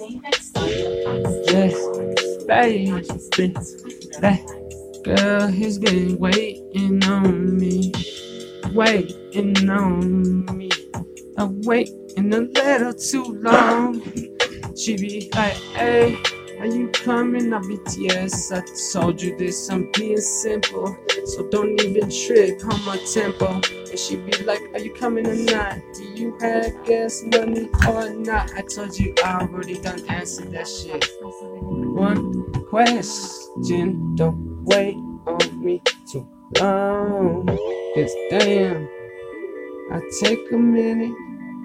Yes, baby, that girl has been waiting on me, waiting on me. I'm waiting a little too long. She be like, hey, are you coming? I'll be, yes, I told you this, I'm being simple. So don't even trip on my tempo. And she be like, are you coming or not? Do you have gas money or not? I told you I already done answered that shit. One question, don't wait on me too long. Cause damn, I take a minute.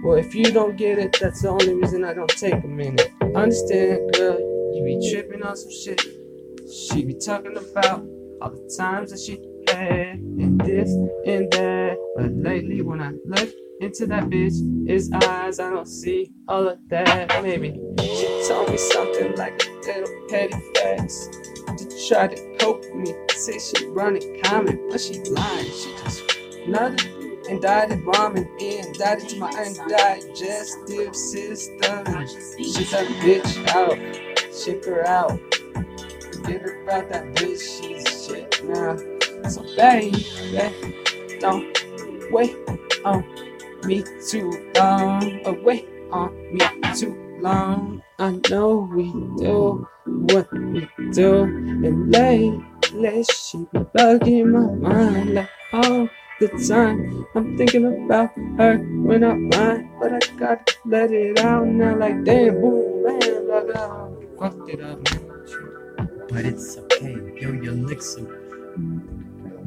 Well, if you don't get it, that's the only reason I don't take a minute. Understand, girl, you be tripping on some shit. She be talking about all the times that she had and this and that. But lately, when I look into that bitch, his eyes, I don't see all of that. Maybe she told me something like a little petty facts to try to cope me. Say she running comment, but she lying. She just nothing indicted ramen indicted to my undigestive system. Shit that bitch out, ship her out. Forget about that bitch, she's So baby, don't wait on me too long. But wait on me too long. I know we do what we do, and lately she be bugging my mind like all the time. I'm thinking about her when I mind, but I gotta let it out now. Like damn, boom, man, blah blah. Fucked it up. But it's okay, yo, your licks are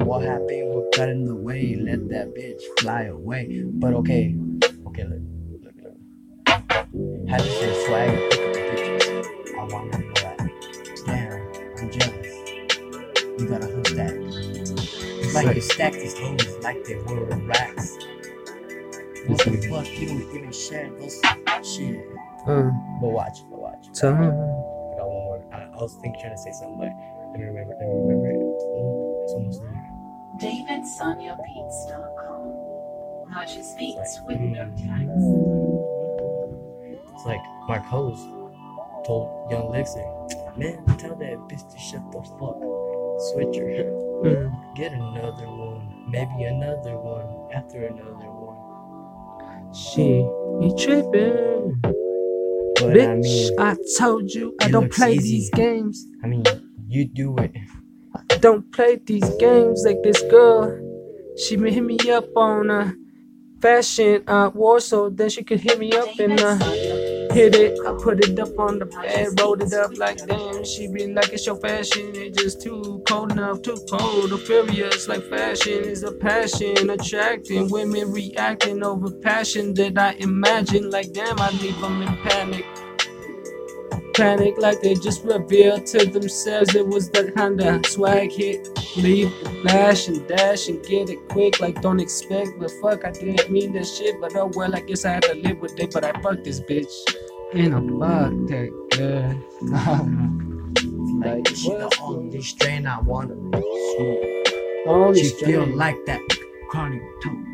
what happened? What got in the way? Let that bitch fly away. But okay, okay, look, look, look. Had to say swag pick up the. I want to know that. Damn, I'm jealous. You got a whole stack. It's like you stacked these hoes like they were racks. What the fuck? You don't even share those shit. Uh, But watch, but watch. time. I got one more. I, I was thinking trying to say something, but let me remember. Let me remember it. It's almost there. DavidSoniaPeets.com. Purchase beats with Mm. no tax. It's like Mark Hose told Young Lixer, man, tell that bitch to shut the fuck. Switcher, Mm. get another one, maybe another one, after another one. She be tripping. But Bitch, I mean, I told you I don't play easy. these games. I mean, you do it. Don't play these games like this girl. She been hit me up on uh, fashion uh, war, so then she could hit me up and uh, hit it. I put it up on the bed, rolled it up like damn. She be like it's your fashion, it's just too cold enough, too cold or furious. Like fashion is a passion, attracting women reacting over passion that I imagine. Like damn, I leave them in panic. Panic like they just revealed to themselves it was the kind of swag hit. Leave the flash and dash and get it quick, like don't expect. But fuck, I didn't mean that shit. But oh well, I guess I had to live with it. But I fucked this bitch. And I fucked that girl. Like, she the only strain I wanna smoke. Only She feel like that chronic too.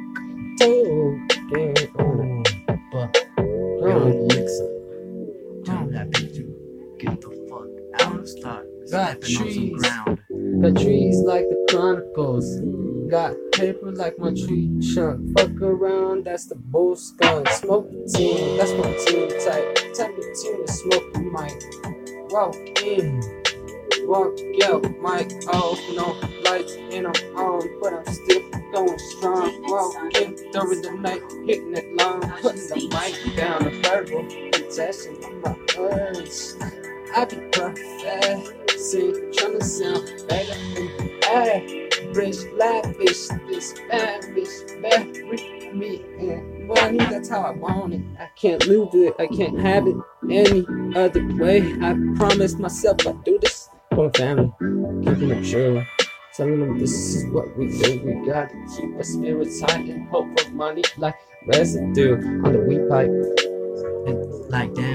Okay, trees. ground. Got trees like the Chronicles. Got paper like my tree trunk. Fuck around, that's the bull skunk. Smoke the team, that's my team type. Type of team to smoke the mic. Walk in, walk out, mic off, no lights, and I'm on, but I'm still going strong. Walk in during the night, hitting it long, putting the mic down, a verbal possession of my words. I be professing, trying to sound better than average, lavish, this lavish, bury me in money. That's how I want it. I can't lose it. I can't have it any other way. I promised myself I'd do this for my family, keeping it true. Telling them this is what we do. We gotta keep our spirits high and hope for money like residue on the weed pipe. Like damn.